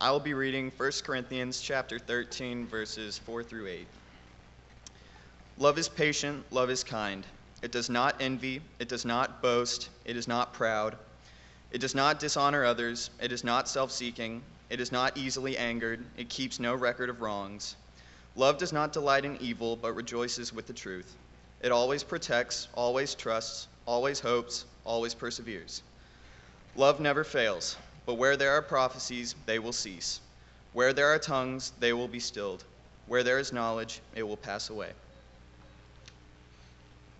I will be reading 1 Corinthians chapter 13 verses 4 through 8. Love is patient, love is kind. It does not envy, it does not boast, it is not proud. It does not dishonor others, it is not self-seeking, it is not easily angered, it keeps no record of wrongs. Love does not delight in evil, but rejoices with the truth. It always protects, always trusts, always hopes, always perseveres. Love never fails, but where there are prophecies, they will cease. Where there are tongues, they will be stilled. Where there is knowledge, it will pass away.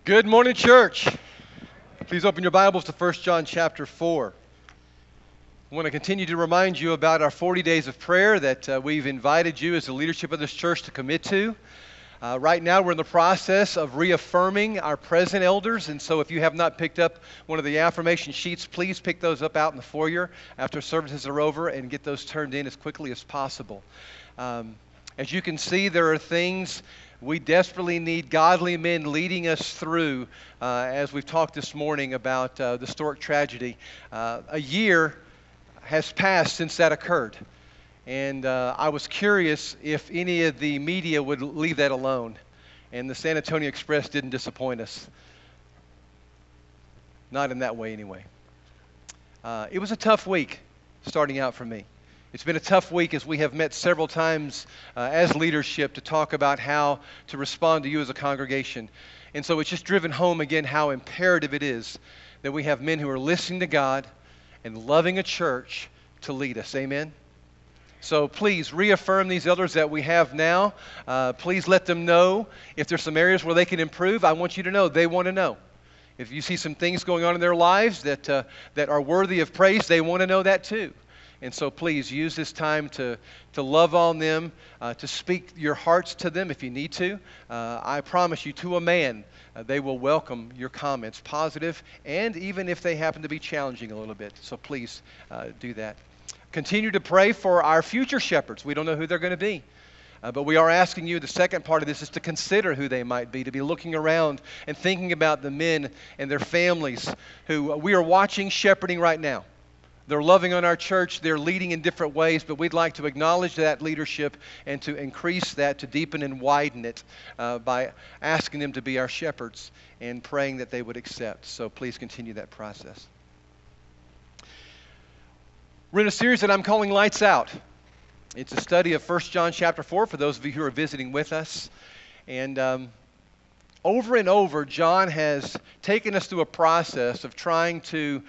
Good morning, church. Please open your Bibles to 1 John chapter 4. I want to continue to remind you about our 40 days of prayer that uh, we've invited you as the leadership of this church to commit to. Uh, right now, we're in the process of reaffirming our present elders, and so if you have not picked up one of the affirmation sheets, please pick those up out in the foyer after services are over and get those turned in as quickly as possible. Um, as you can see, there are things we desperately need godly men leading us through, uh, as we've talked this morning about uh, the Stork tragedy. Uh, a year has passed since that occurred. And uh, I was curious if any of the media would leave that alone. And the San Antonio Express didn't disappoint us. Not in that way, anyway. Uh, it was a tough week starting out for me. It's been a tough week as we have met several times uh, as leadership to talk about how to respond to you as a congregation. And so it's just driven home again how imperative it is that we have men who are listening to God and loving a church to lead us. Amen? So please reaffirm these elders that we have now. Uh, please let them know if there's some areas where they can improve. I want you to know they want to know. If you see some things going on in their lives that, uh, that are worthy of praise, they want to know that too. And so please use this time to, to love on them, uh, to speak your hearts to them if you need to. Uh, I promise you, to a man, uh, they will welcome your comments, positive, and even if they happen to be challenging a little bit. So please uh, do that. Continue to pray for our future shepherds. We don't know who they're going to be. Uh, but we are asking you, the second part of this is to consider who they might be, to be looking around and thinking about the men and their families who we are watching shepherding right now. They're loving on our church, they're leading in different ways, but we'd like to acknowledge that leadership and to increase that, to deepen and widen it uh, by asking them to be our shepherds and praying that they would accept. So please continue that process. We're in a series that I'm calling Lights Out. It's a study of 1 John chapter 4 for those of you who are visiting with us. And um, over and over, John has taken us through a process of trying to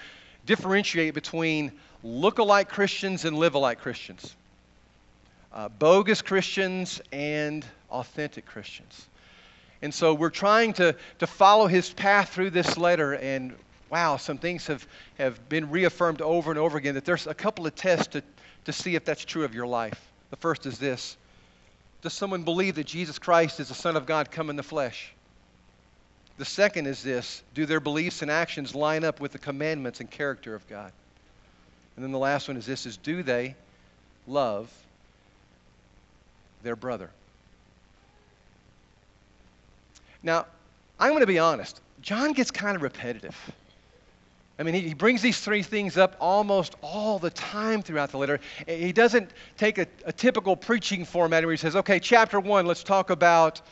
differentiate between look-alike Christians and live-alike Christians, uh, bogus Christians and authentic Christians. And so we're trying to, to follow his path through this letter, and wow, some things have, have been reaffirmed over and over again that there's a couple of tests to, to see if that's true of your life. The first is this Does someone believe that Jesus Christ is the Son of God come in the flesh? The second is this do their beliefs and actions line up with the commandments and character of God? And then the last one is this is do they love their brother? Now, I'm going to be honest. John gets kind of repetitive. I mean, he, he brings these three things up almost all the time throughout the letter. He doesn't take a, a typical preaching format where he says, okay, chapter one, let's talk about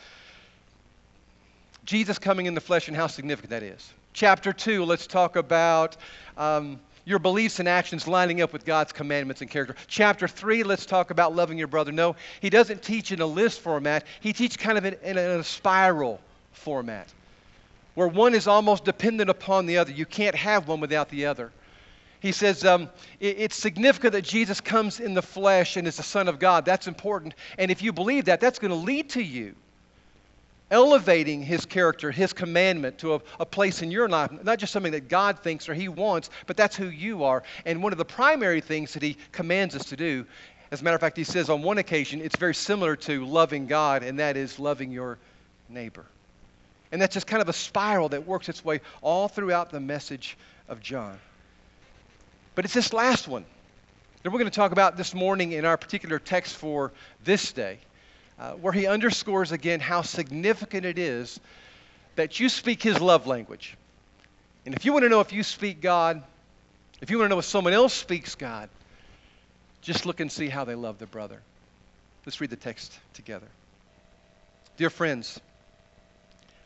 Jesus coming in the flesh and how significant that is. Chapter 2, let's talk about um, your beliefs and actions lining up with God's commandments and character. Chapter 3, let's talk about loving your brother. No, he doesn't teach in a list format, he teaches kind of in, in, a, in a spiral format where one is almost dependent upon the other. You can't have one without the other. He says um, it, it's significant that Jesus comes in the flesh and is the Son of God. That's important. And if you believe that, that's going to lead to you elevating his character, his commandment to a, a, place in your life, not just something that God thinks or he wants, but that's who you are. And one of the primary things that he commands us to do, as a matter of fact, he says on one occasion, it's very similar to loving God, and that is loving your neighbor. And that's just kind of a spiral that works its way all throughout the message of John. But it's this last one that we're going to talk about this morning in our particular text for this day uh, where he underscores again how significant it is that you speak his love language. And if you want to know if you speak God, if you want to know if someone else speaks God, Just look and see how they love their brother. Let's read the text together. Dear friends,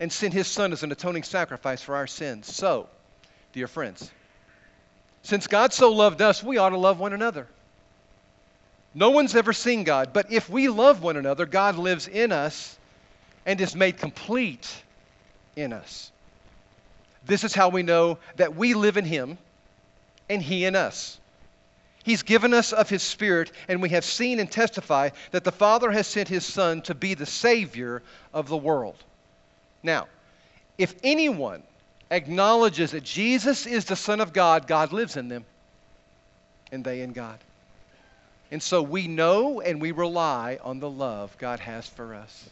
and sent his Son as an atoning sacrifice for our sins. So, dear friends, since God so loved us, we ought to love one another. No one's ever seen God, but if we love one another, God lives in us and is made complete in us. This is how we know that we live in Him and He in us. He's given us of His Spirit, and we have seen and testify that the Father has sent His Son to be the Savior of the world. Now, if anyone acknowledges that Jesus is the Son of God, God lives in them, and they in God. And so we know and we rely on the love God has for us.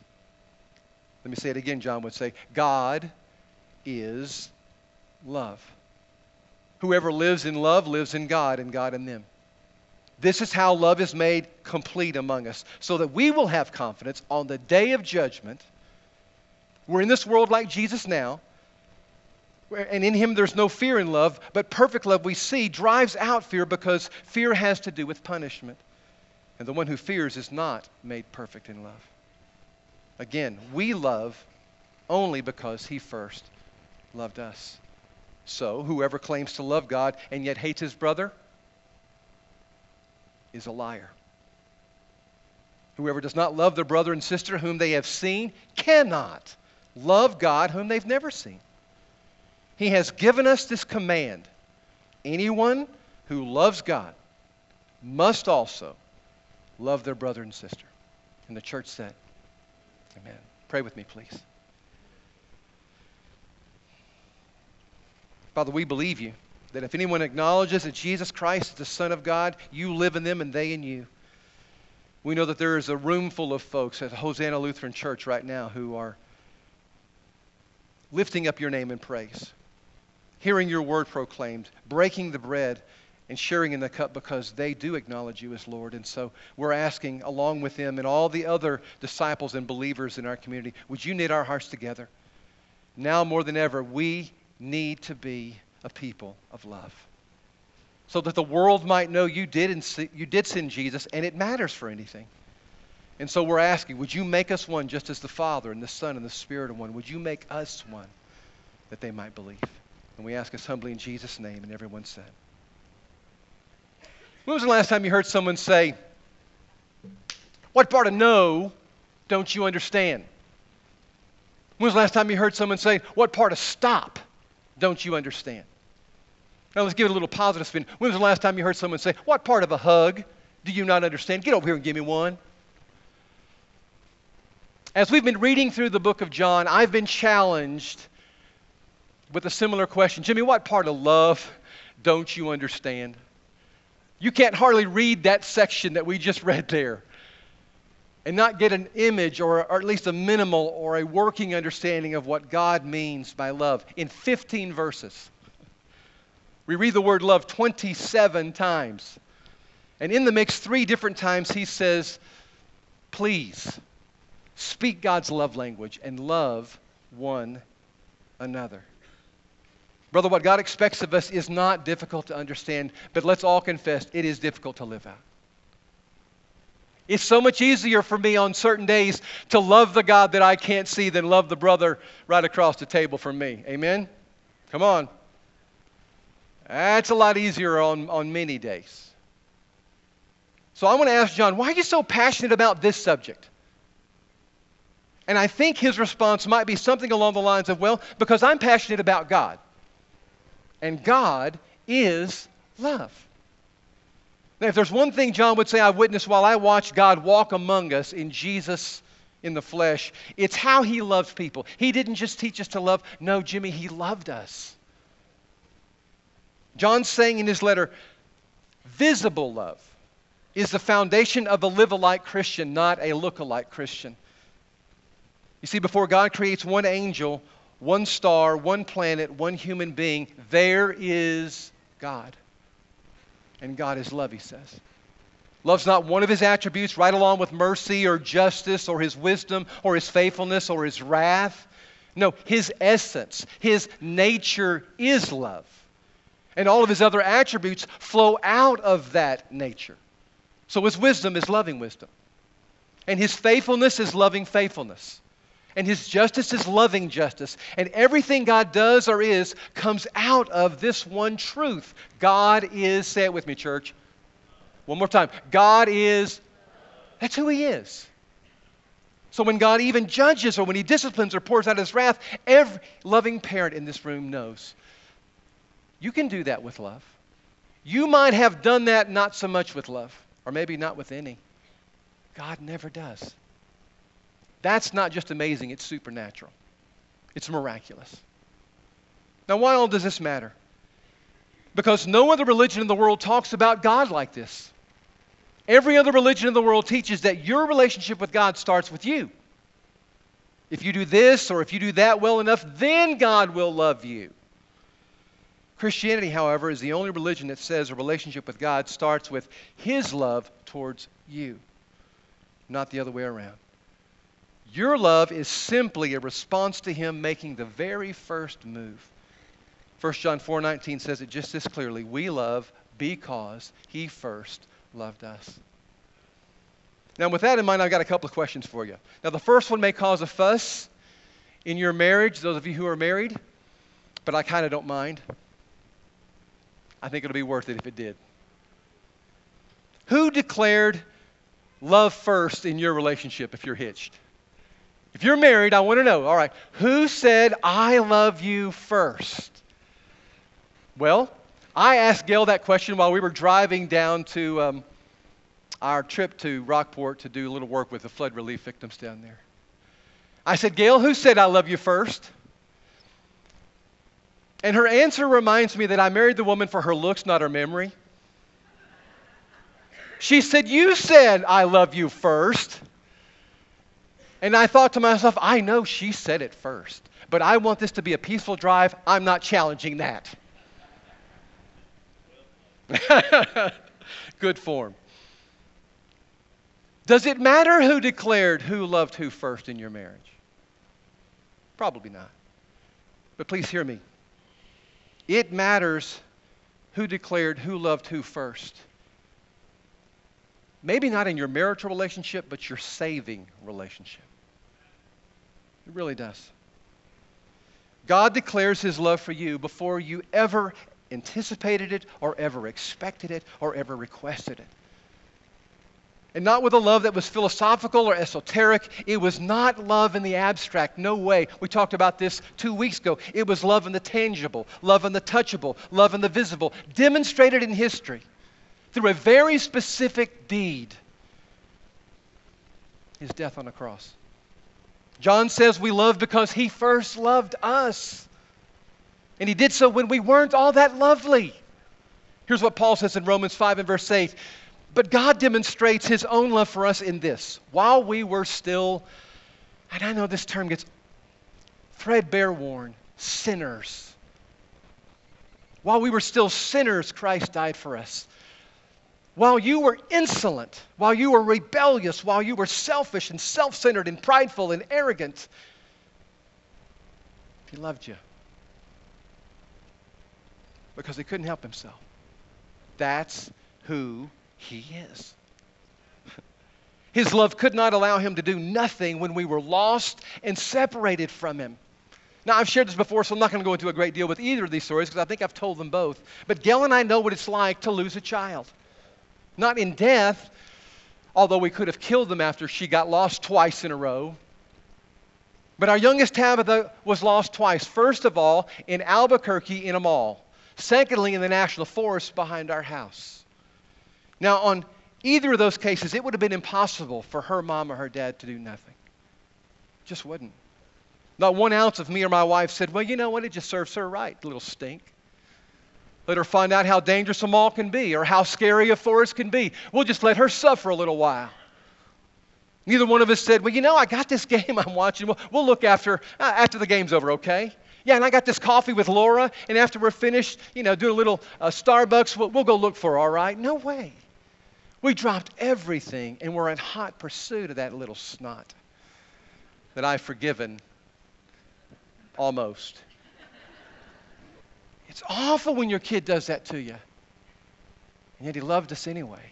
Let me say it again, John would say God is love. Whoever lives in love lives in God and God in them. This is how love is made complete among us, so that we will have confidence on the day of judgment. We're in this world like Jesus now, and in him there's no fear in love, but perfect love we see drives out fear because fear has to do with punishment. And the one who fears is not made perfect in love. Again, we love only because he first loved us. So, whoever claims to love God and yet hates his brother is a liar. Whoever does not love their brother and sister whom they have seen cannot love God whom they've never seen. He has given us this command anyone who loves God must also love their brother and sister. And the church said, Amen. Pray with me, please. Father, we believe you that if anyone acknowledges that Jesus Christ is the Son of God, you live in them and they in you. We know that there is a room full of folks at Hosanna Lutheran Church right now who are lifting up your name in praise, hearing your word proclaimed, breaking the bread, and sharing in the cup because they do acknowledge you as Lord. And so we're asking, along with them and all the other disciples and believers in our community, would you knit our hearts together? Now more than ever, we need to be a people of love. So that the world might know you did, you did send Jesus and it matters for anything. And so we're asking, would you make us one just as the Father and the Son and the Spirit are one? Would you make us one that they might believe? And we ask us humbly in Jesus' name, and everyone said. When was the last time you heard someone say, What part of no don't you understand? When was the last time you heard someone say, What part of stop don't you understand? Now let's give it a little positive spin. When was the last time you heard someone say, What part of a hug do you not understand? Get over here and give me one. As we've been reading through the book of John, I've been challenged with a similar question Jimmy, what part of love don't you understand? You can't hardly read that section that we just read there and not get an image or, or, at least a minimal or a working understanding of what God means by love in 15 verses. We read the word love 27 times. And in the mix, three different times, he says, Please speak God's love language and love one another. Brother, what God expects of us is not difficult to understand, but let's all confess it is difficult to live out. It's so much easier for me on certain days to love the God that I can't see than love the brother right across the table from me. Amen? Come on. That's a lot easier on, on many days. So I want to ask John, why are you so passionate about this subject? And I think his response might be something along the lines of, well, because I'm passionate about God. And God is love. Now, if there's one thing John would say I witnessed while I watched God walk among us in Jesus in the flesh, it's how he loves people. He didn't just teach us to love. No, Jimmy, he loved us. John's saying in his letter, visible love, is the foundation of a live alike Christian, not a look alike Christian. You see, before God creates one angel, one star, one planet, one human being, there is God. And God is love, he says. Love's not one of his attributes, right along with mercy or justice or his wisdom or his faithfulness or his wrath. No, his essence, his nature is love. And all of his other attributes flow out of that nature. So his wisdom is loving wisdom. And his faithfulness is loving faithfulness. And his justice is loving justice. And everything God does or is comes out of this one truth God is, say it with me, church. One more time. God is, that's who he is. So when God even judges or when he disciplines or pours out his wrath, every loving parent in this room knows you can do that with love. You might have done that not so much with love, or maybe not with any. God never does. That's not just amazing, it's supernatural. It's miraculous. Now, why all does this matter? Because no other religion in the world talks about God like this. Every other religion in the world teaches that your relationship with God starts with you. If you do this or if you do that well enough, then God will love you. Christianity, however, is the only religion that says a relationship with God starts with His love towards you, not the other way around. Your love is simply a response to Him making the very first move. 1 John 4:19 says it just as clearly. We love because He first loved us. Now, with that in mind, I've got a couple of questions for you. Now, the first one may cause a fuss in your marriage, those of you who are married, but I kind of don't mind. I think it'll be worth it if it did. Who declared love first in your relationship if you're hitched? If you're married, I want to know, all right, who said, I love you first? Well, I asked Gail that question while we were driving down to um, our trip to Rockport to do a little work with the flood relief victims down there. I said, Gail, who said I love you first? And her answer reminds me that I married the woman for her looks, not her memory. She said, You said I love you first. And I thought to myself, I know she said it first, but I want this to be a peaceful drive. I'm not challenging that. Good form. Does it matter who declared who loved who first in your marriage? Probably not. But please hear me. It matters who declared who loved who first. Maybe not in your marital relationship, but your saving relationship. It really does. God declares his love for you before you ever anticipated it or ever expected it or ever requested it. And not with a love that was philosophical or esoteric. It was not love in the abstract. No way. We talked about this two weeks ago. It was love in the tangible, love in the touchable, love in the visible, demonstrated in history through a very specific deed his death on a cross. John says we love because he first loved us. And he did so when we weren't all that lovely. Here's what Paul says in Romans 5 and verse 8. But God demonstrates his own love for us in this. While we were still, and I know this term gets threadbare worn, sinners. While we were still sinners, Christ died for us. While you were insolent, while you were rebellious, while you were selfish and self centered and prideful and arrogant, He loved you because He couldn't help Himself. That's who He is. His love could not allow Him to do nothing when we were lost and separated from Him. Now, I've shared this before, so I'm not going to go into a great deal with either of these stories because I think I've told them both. But Gail and I know what it's like to lose a child not in death, although we could have killed them after she got lost twice in a row. But our youngest Tabitha was lost twice. First of all, in Albuquerque in a mall. Secondly, in the National Forest behind our house. Now, on either of those cases, it would have been impossible for her mom or her dad to do nothing. Just wouldn't. Not one ounce of me or my wife said, well, you know what? It just serves her right, little stink. Let her find out how dangerous a mall can be or how scary a forest can be. We'll just let her suffer a little while. Neither one of us said, Well, you know, I got this game I'm watching. We'll, we'll look after, uh, after the game's over, okay? Yeah, and I got this coffee with Laura, and after we're finished, you know, doing a little uh, Starbucks, we'll, we'll go look for her, all right? No way. We dropped everything, and we're in hot pursuit of that little snot that I've forgiven almost. It's awful when your kid does that to you. And yet he loved us anyway.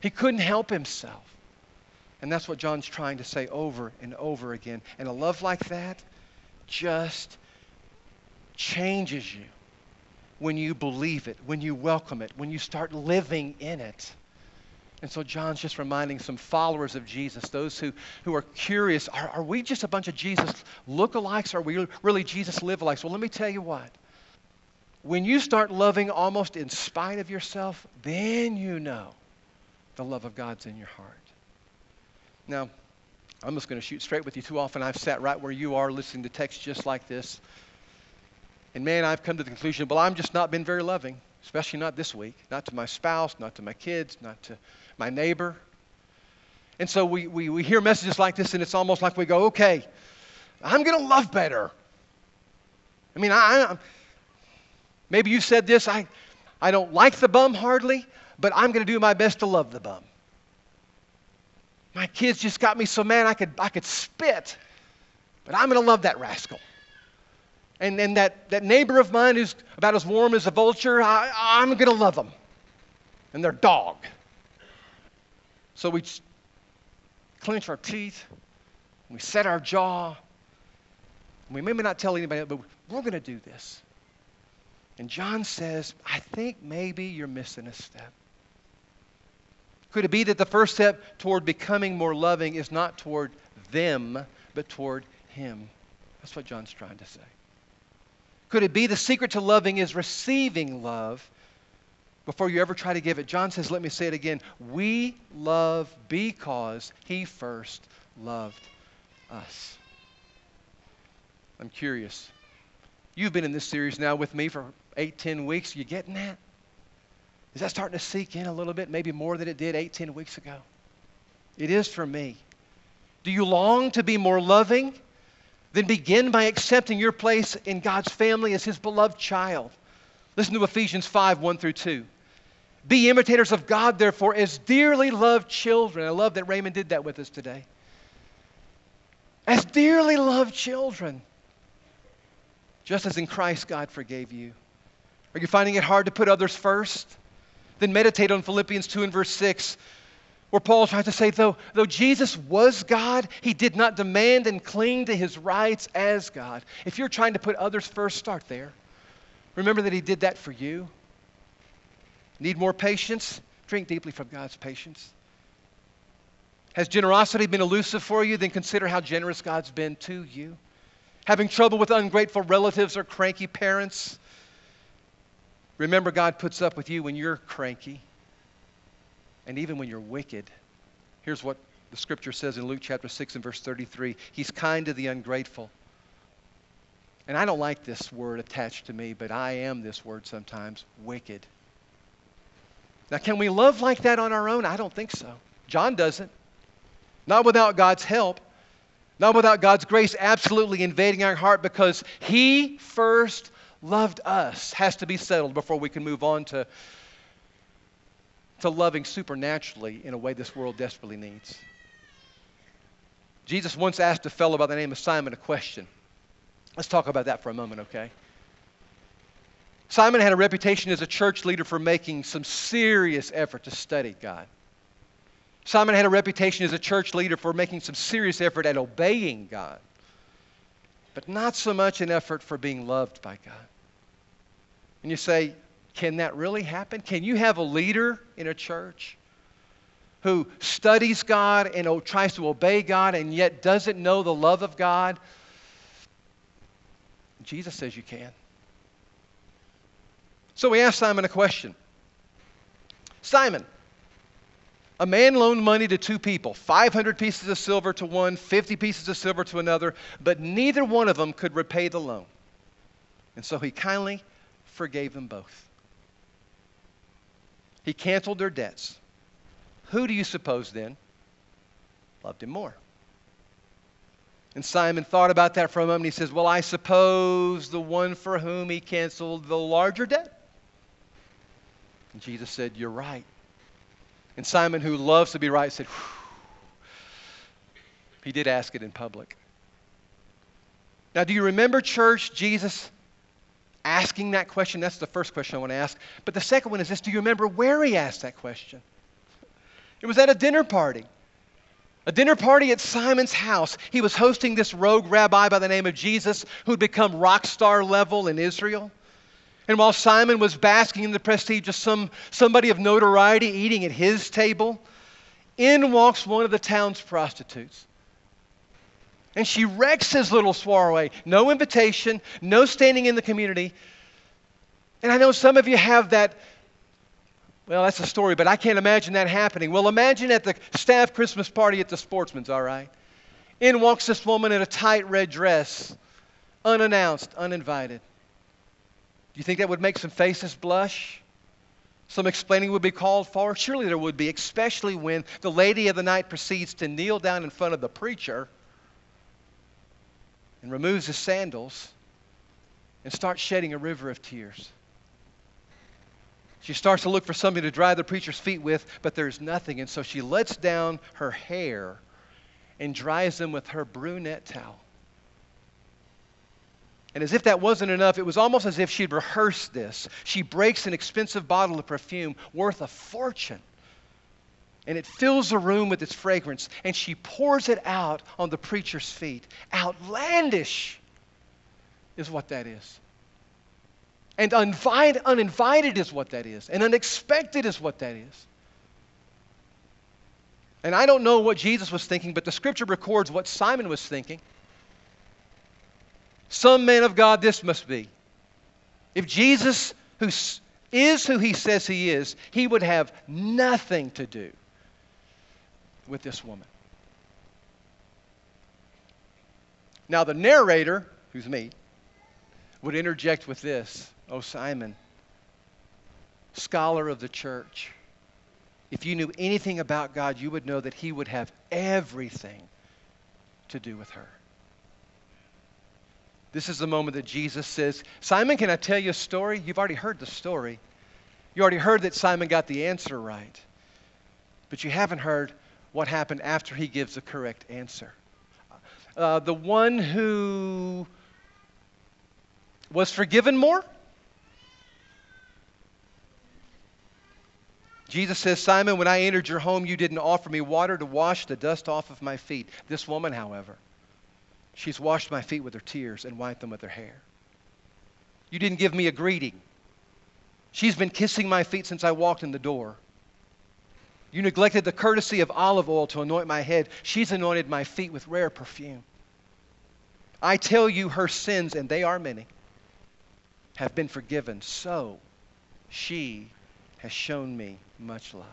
He couldn't help himself. And that's what John's trying to say over and over again. And a love like that just changes you when you believe it, when you welcome it, when you start living in it. And so John's just reminding some followers of Jesus, those who, who are curious are, are we just a bunch of Jesus lookalikes? Are we really Jesus live-alikes? Well, let me tell you what. When you start loving almost in spite of yourself, then you know the love of God's in your heart. Now, I'm just going to shoot straight with you. Too often I've sat right where you are listening to texts just like this. And man, I've come to the conclusion, well, I'm just not been very loving, especially not this week. Not to my spouse, not to my kids, not to my neighbor. And so we, we, we hear messages like this, and it's almost like we go, okay, I'm going to love better. I mean, I, I, maybe you said this, I, I don't like the bum hardly, but I'm going to do my best to love the bum. My kids just got me so mad I could, I could spit, but I'm going to love that rascal. And, and that, that neighbor of mine who's about as warm as a vulture, I, I'm going to love them. And their dog. So we clench our teeth, we set our jaw. We may not tell anybody, but we're going to do this. And John says, I think maybe you're missing a step. Could it be that the first step toward becoming more loving is not toward them, but toward Him? That's what John's trying to say. Could it be the secret to loving is receiving love before you ever try to give it. John says, let me say it again. We love because he first loved us. I'm curious. You've been in this series now with me for eight, ten weeks. Are You getting that? Is that starting to seek in a little bit? Maybe more than it did eight, ten weeks ago? It is for me. Do you long to be more loving? Then begin by accepting your place in God's family as his beloved child. Listen to Ephesians 5 1 through 2. Be imitators of God, therefore, as dearly loved children. I love that Raymond did that with us today. As dearly loved children, just as in Christ God forgave you. Are you finding it hard to put others first? Then meditate on Philippians 2 and verse 6, where Paul tries to say, though, though Jesus was God, he did not demand and cling to his rights as God. If you're trying to put others first, start there. Remember that he did that for you. Need more patience? Drink deeply from God's patience. Has generosity been elusive for you? Then consider how generous God's been to you. Having trouble with ungrateful relatives or cranky parents? Remember, God puts up with you when you're cranky and even when you're wicked. Here's what the scripture says in Luke chapter 6 and verse 33 He's kind to the ungrateful. And I don't like this word attached to me, but I am this word sometimes wicked. Now, can we love like that on our own? I don't think so. John doesn't. Not without God's help, not without God's grace absolutely invading our heart because He first loved us. Has to be settled before we can move on to, to loving supernaturally in a way this world desperately needs. Jesus once asked a fellow by the name of Simon a question. Let's talk about that for a moment, okay? Simon had a reputation as a church leader for making some serious effort to study God. Simon had a reputation as a church leader for making some serious effort at obeying God, but not so much an effort for being loved by God. And you say, can that really happen? Can you have a leader in a church who studies God and tries to obey God and yet doesn't know the love of God? Jesus says you can. So we asked Simon a question Simon, a man loaned money to two people 500 pieces of silver to one, 50 pieces of silver to another, but neither one of them could repay the loan. And so he kindly forgave them both. He canceled their debts. Who do you suppose then loved him more? And Simon thought about that for a moment. He says, Well, I suppose the one for whom he canceled the larger debt. And Jesus said, You're right. And Simon, who loves to be right, said, He did ask it in public. Now, do you remember, church, Jesus asking that question? That's the first question I want to ask. But the second one is this Do you remember where he asked that question? It was at a dinner party. A dinner party at Simon's house. He was hosting this rogue rabbi by the name of Jesus who'd become rock star level in Israel. And while Simon was basking in the prestige of some, somebody of notoriety eating at his table, in walks one of the town's prostitutes. And she wrecks his little soiree. No invitation, no standing in the community. And I know some of you have that well, that's a story, but I can't imagine that happening. Well, imagine at the staff Christmas party at the Sportsman's, all right? In walks this woman in a tight red dress, unannounced, uninvited. Do you think that would make some faces blush? Some explaining would be called for? Surely there would be, especially when the lady of the night proceeds to kneel down in front of the preacher and removes his sandals and starts shedding a river of tears. She starts to look for something to dry the preacher's feet with, but there's nothing. And so she lets down her hair and dries them with her brunette towel. And as if that wasn't enough, it was almost as if she'd rehearsed this. She breaks an expensive bottle of perfume worth a fortune. And it fills the room with its fragrance. And she pours it out on the preacher's feet. Outlandish is what that is. And uninvited, uninvited is what that is. And unexpected is what that is. And I don't know what Jesus was thinking, but the scripture records what Simon was thinking. Some man of God, this must be. If Jesus, who is who he says he is, he would have nothing to do with this woman. Now, the narrator, who's me, would interject with this Oh, Simon, scholar of the church, if you knew anything about God, you would know that He would have everything to do with her. This is the moment that Jesus says, Simon, can I tell you a story? You've already heard the story. You already heard that Simon got the answer right. But you haven't heard what happened after he gives the correct answer. Uh, the one who was forgiven more Jesus says, Simon, when I entered your home, you didn't offer me water to wash the dust off of my feet. This woman, however, she's washed my feet with her tears and wiped them with her hair. You didn't give me a greeting. She's been kissing my feet since I walked in the door. You neglected the courtesy of olive oil to anoint my head. She's anointed my feet with rare perfume. I tell you, her sins, and they are many, have been forgiven. So she has shown me much love.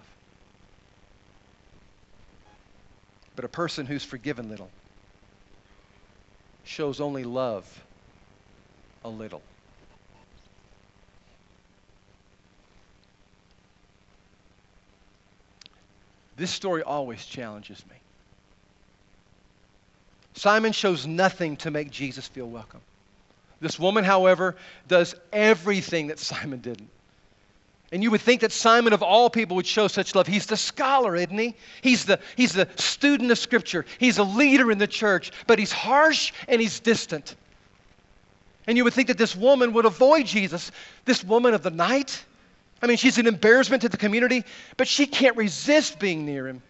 But a person who's forgiven little shows only love a little. This story always challenges me. Simon shows nothing to make Jesus feel welcome. This woman, however, does everything that Simon didn't. And you would think that Simon, of all people, would show such love. He's the scholar, isn't he? He's the, he's the student of Scripture. He's a leader in the church, but he's harsh and he's distant. And you would think that this woman would avoid Jesus, this woman of the night. I mean, she's an embarrassment to the community, but she can't resist being near him.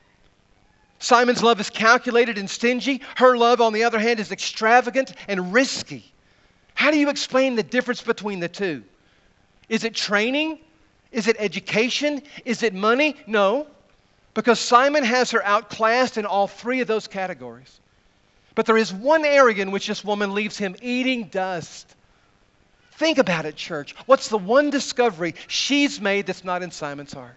Simon's love is calculated and stingy. Her love, on the other hand, is extravagant and risky. How do you explain the difference between the two? Is it training? Is it education? Is it money? No, because Simon has her outclassed in all three of those categories. But there is one area in which this woman leaves him eating dust. Think about it, church. What's the one discovery she's made that's not in Simon's heart?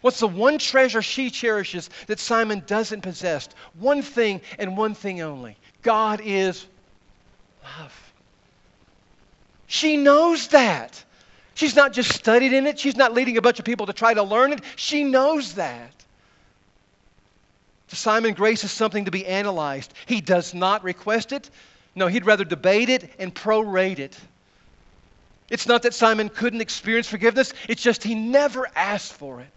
What's the one treasure she cherishes that Simon doesn't possess? One thing and one thing only God is love. She knows that. She's not just studied in it, she's not leading a bunch of people to try to learn it. She knows that. To Simon, grace is something to be analyzed. He does not request it. No, he'd rather debate it and prorate it. It's not that Simon couldn't experience forgiveness, it's just he never asked for it.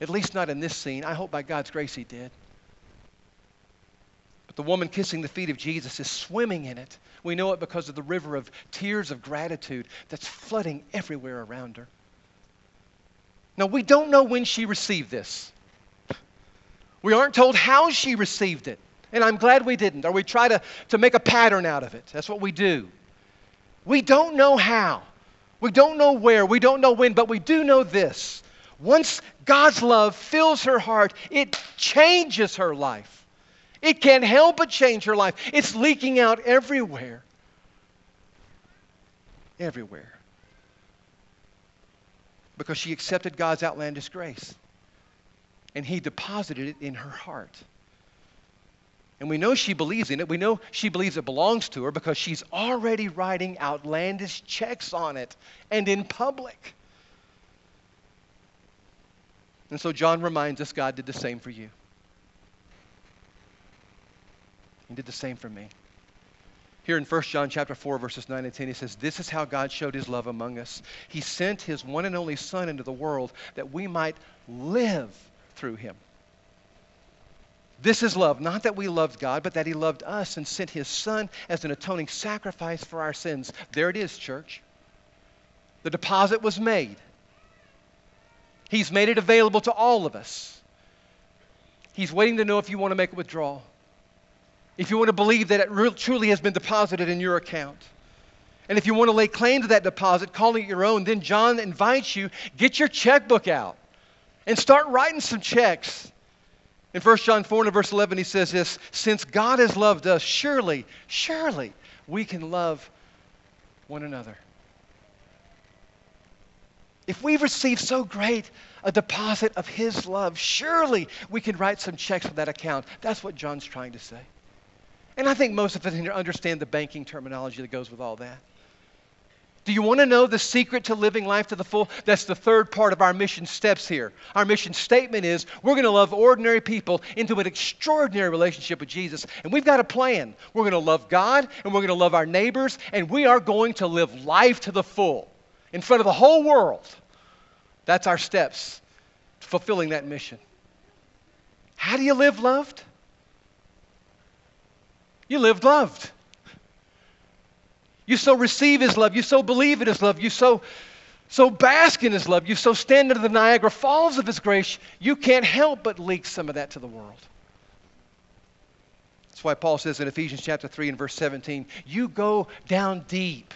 At least not in this scene. I hope by God's grace he did. But the woman kissing the feet of Jesus is swimming in it. We know it because of the river of tears of gratitude that's flooding everywhere around her. Now, we don't know when she received this. We aren't told how she received it. And I'm glad we didn't, or we try to, to make a pattern out of it. That's what we do. We don't know how. We don't know where. We don't know when, but we do know this. Once God's love fills her heart, it changes her life. It can't help but change her life. It's leaking out everywhere. Everywhere. Because she accepted God's outlandish grace. And He deposited it in her heart. And we know she believes in it. We know she believes it belongs to her because she's already writing outlandish checks on it and in public. And so John reminds us God did the same for you. He did the same for me. Here in 1 John chapter 4 verses 9 and 10 he says this is how God showed his love among us. He sent his one and only son into the world that we might live through him. This is love, not that we loved God, but that He loved us and sent His Son as an atoning sacrifice for our sins. There it is, church. The deposit was made. He's made it available to all of us. He's waiting to know if you want to make a withdrawal, if you want to believe that it re- truly has been deposited in your account. And if you want to lay claim to that deposit, calling it your own, then John invites you get your checkbook out and start writing some checks in 1 John 4 and verse 11, he says this Since God has loved us, surely, surely we can love one another. If we've received so great a deposit of His love, surely we can write some checks for that account. That's what John's trying to say. And I think most of us here understand the banking terminology that goes with all that. Do you want to know the secret to living life to the full? That's the third part of our mission steps here. Our mission statement is we're going to love ordinary people into an extraordinary relationship with Jesus. And we've got a plan. We're going to love God and we're going to love our neighbors and we are going to live life to the full in front of the whole world. That's our steps to fulfilling that mission. How do you live loved? You live loved. You so receive His love. You so believe in His love. You so, so bask in His love. You so stand under the Niagara Falls of His grace. You can't help but leak some of that to the world. That's why Paul says in Ephesians chapter 3 and verse 17, you go down deep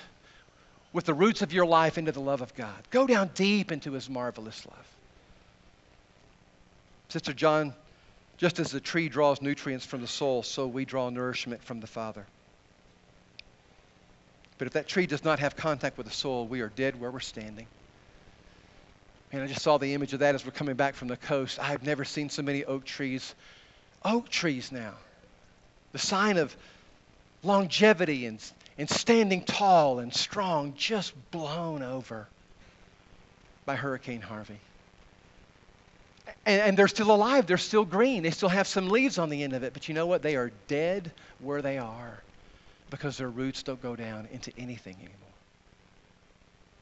with the roots of your life into the love of God. Go down deep into His marvelous love. Sister John, just as the tree draws nutrients from the soil, so we draw nourishment from the Father. But if that tree does not have contact with the soil, we are dead where we're standing. And I just saw the image of that as we're coming back from the coast. I've never seen so many oak trees. Oak trees now. The sign of longevity and, and standing tall and strong, just blown over by Hurricane Harvey. And, and, they're still alive. They're still green. They still have some leaves on the end of it. But you know what? They are dead where they are because their roots don't go down into anything anymore.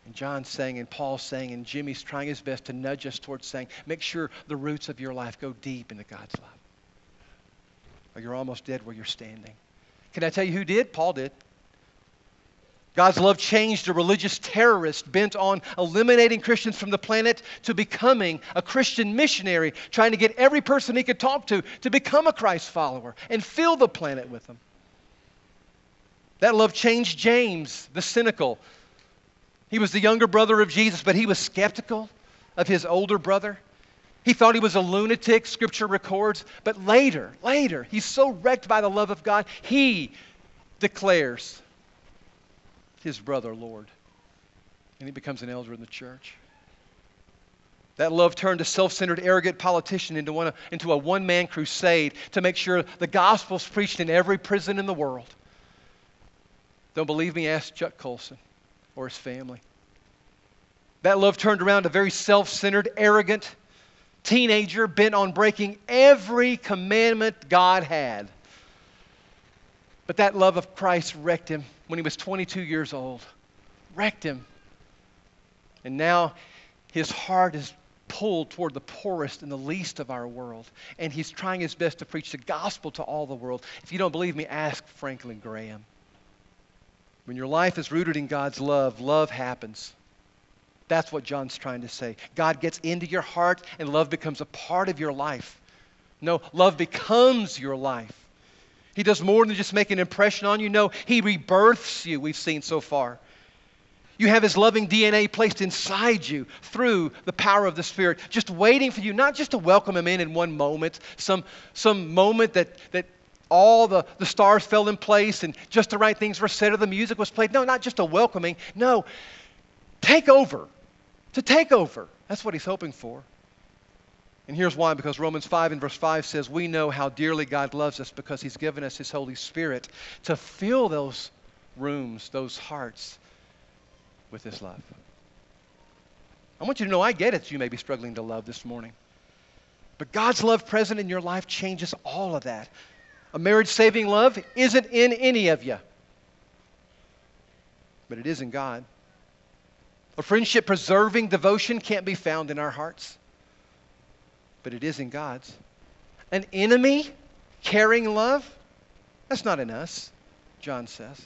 And John's saying, and Paul's saying, and Jimmy's trying his best to nudge us towards saying, make sure the roots of your life go deep into God's love. Or you're almost dead where you're standing. Can I tell you who did? Paul did. God's love changed a religious terrorist bent on eliminating Christians from the planet to becoming a Christian missionary, trying to get every person he could talk to to become a Christ follower and fill the planet with them. That love changed James, the cynical. He was the younger brother of Jesus, but he was skeptical of his older brother. He thought he was a lunatic, scripture records. But later, later, he's so wrecked by the love of God, he declares his brother Lord. And he becomes an elder in the church. That love turned a self centered, arrogant politician into, one, into a one man crusade to make sure the gospel's preached in every prison in the world. Don't believe me? Ask Chuck Colson or his family. That love turned around a very self centered, arrogant teenager bent on breaking every commandment God had. But that love of Christ wrecked him when he was 22 years old. Wrecked him. And now his heart is pulled toward the poorest and the least of our world. And he's trying his best to preach the gospel to all the world. If you don't believe me, ask Franklin Graham. When your life is rooted in God's love, love happens. That's what John's trying to say. God gets into your heart and love becomes a part of your life. No, love becomes your life. He does more than just make an impression on you. No, He rebirths you, we've seen so far. You have His loving DNA placed inside you through the power of the Spirit, just waiting for you, not just to welcome Him in in one moment, some, some moment that, that all the, the stars fell in place and just the right things were said or the music was played. No, not just a welcoming. No, take over to take over. That's what he's hoping for. And here's why because Romans 5 and verse 5 says, We know how dearly God loves us because he's given us his Holy Spirit to fill those rooms, those hearts with his love. I want you to know I get it, you may be struggling to love this morning. But God's love present in your life changes all of that. A marriage saving love isn't in any of you, but it is in God. A friendship preserving devotion can't be found in our hearts, but it is in God's. An enemy caring love, that's not in us, John says.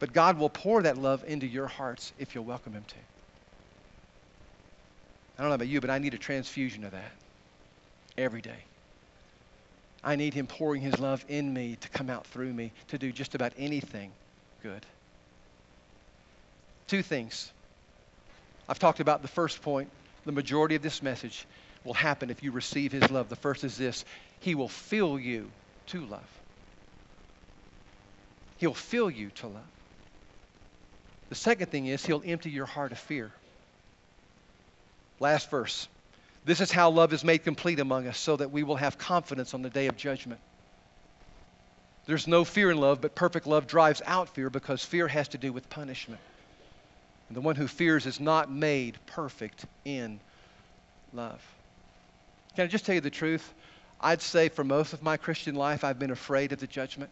But God will pour that love into your hearts if you'll welcome Him to. I don't know about you, but I need a transfusion of that every day. I need Him pouring His love in me to come out through me to do just about anything good. Two things I've talked about the first point. The majority of this message will happen if you receive His love. The first is this He will fill you to love. He'll fill you to love. The second thing is, He'll empty your heart of fear. Last verse. This is how love is made complete among us, so that we will have confidence on the day of judgment. There's no fear in love, but perfect love drives out fear because fear has to do with punishment. And the one who fears is not made perfect in love. Can I just tell you the truth? I'd say for most of my Christian life, I've been afraid of the judgment.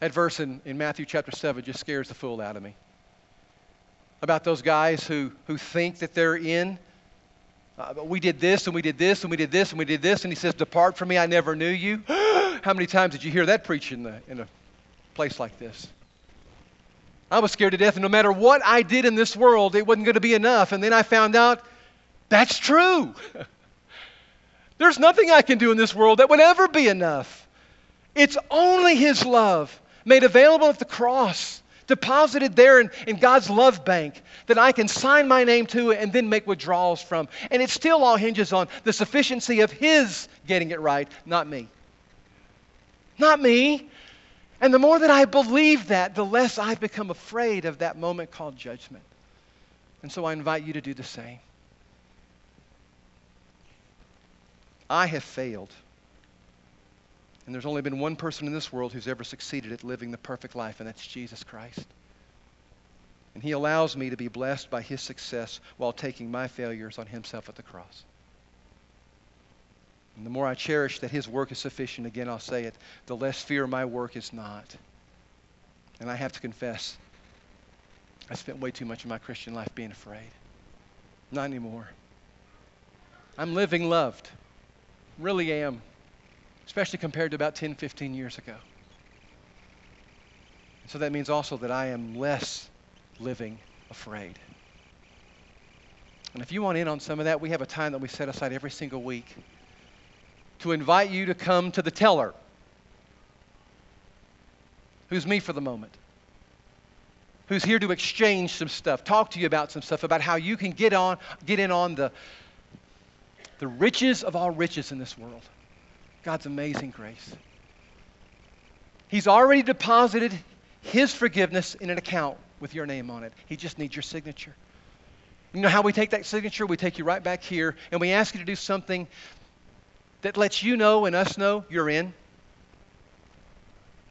That verse in, in Matthew chapter 7 just scares the fool out of me. About those guys who, who think that they're in. Uh, we did this and we did this and we did this and we did this. And he says, Depart from me, I never knew you. How many times did you hear that preached in, the, in a place like this? I was scared to death, and no matter what I did in this world, it wasn't going to be enough. And then I found out that's true. There's nothing I can do in this world that would ever be enough. It's only His love made available at the cross, deposited there in, in God's love bank that I can sign my name to and then make withdrawals from. And it still all hinges on the sufficiency of His getting it right, not me. Not me. And the more that I believe that, the less I've become afraid of that moment called judgment. And so I invite you to do the same. I have failed. And there's only been one person in this world who's ever succeeded at living the perfect life, and that's Jesus Christ. And he allows me to be blessed by his success while taking my failures on himself at the cross. And the more I cherish that His work is sufficient, again, I'll say it, the less fear my work is not. And I have to confess, I spent way too much of my Christian life being afraid. Not anymore. I'm living loved. Really am. Especially compared to about 10, 15 years ago. So that means also that I am less living afraid. And if you want in on some of that, we have a time that we set aside every single week to invite you to come to the teller, who's me for the moment, who's here to exchange some stuff, talk to you about some stuff, about how you can get on, get in on the, the riches of all riches in this world. God's amazing grace. He's already deposited his forgiveness in an account with your name on it. He just needs your signature. You know how we take that signature? We take you right back here and we ask you to do something that lets you know and us know you're in.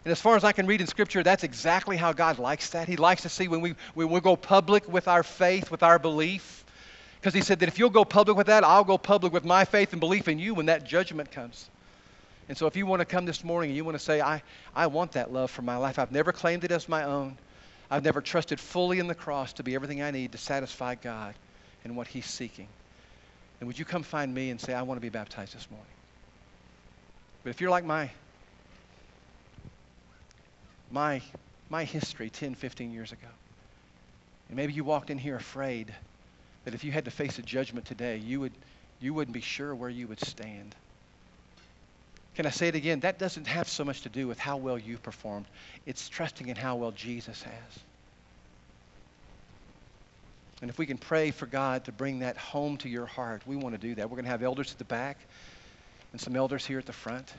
And as far as I can read in Scripture, that's exactly how God likes that. He likes to see when we, when we go public with our faith, with our belief. Because He said that if you'll go public with that, I'll go public with my faith and belief in you when that judgment comes. And so if you want to come this morning and you want to say, I, I want that love for my life, I've never claimed it as my own, I've never trusted fully in the cross to be everything I need to satisfy God and what He's seeking, And would you come find me and say, I want to be baptized this morning? But if you're like my my, my history 10, 15 years ago. And maybe you walked in here afraid that if you had to face a judgment today, you, would, you wouldn't be sure where you would stand. Can I say it again? That doesn't have so much to do with how well you've performed. It's trusting in how well Jesus has. And if we can pray for God to bring that home to your heart, we want to do that. We're going to have elders at the back and some elders here at the front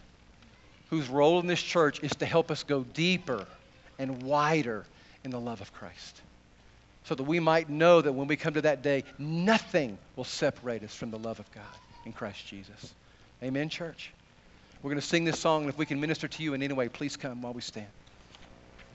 whose role in this church is to help us go deeper and wider in the love of Christ. So that we might know that when we come to that day, nothing will separate us from the love of God in Christ Jesus. Amen, church? We're going to sing this song, and if we can minister to you in any way, please come while we stand.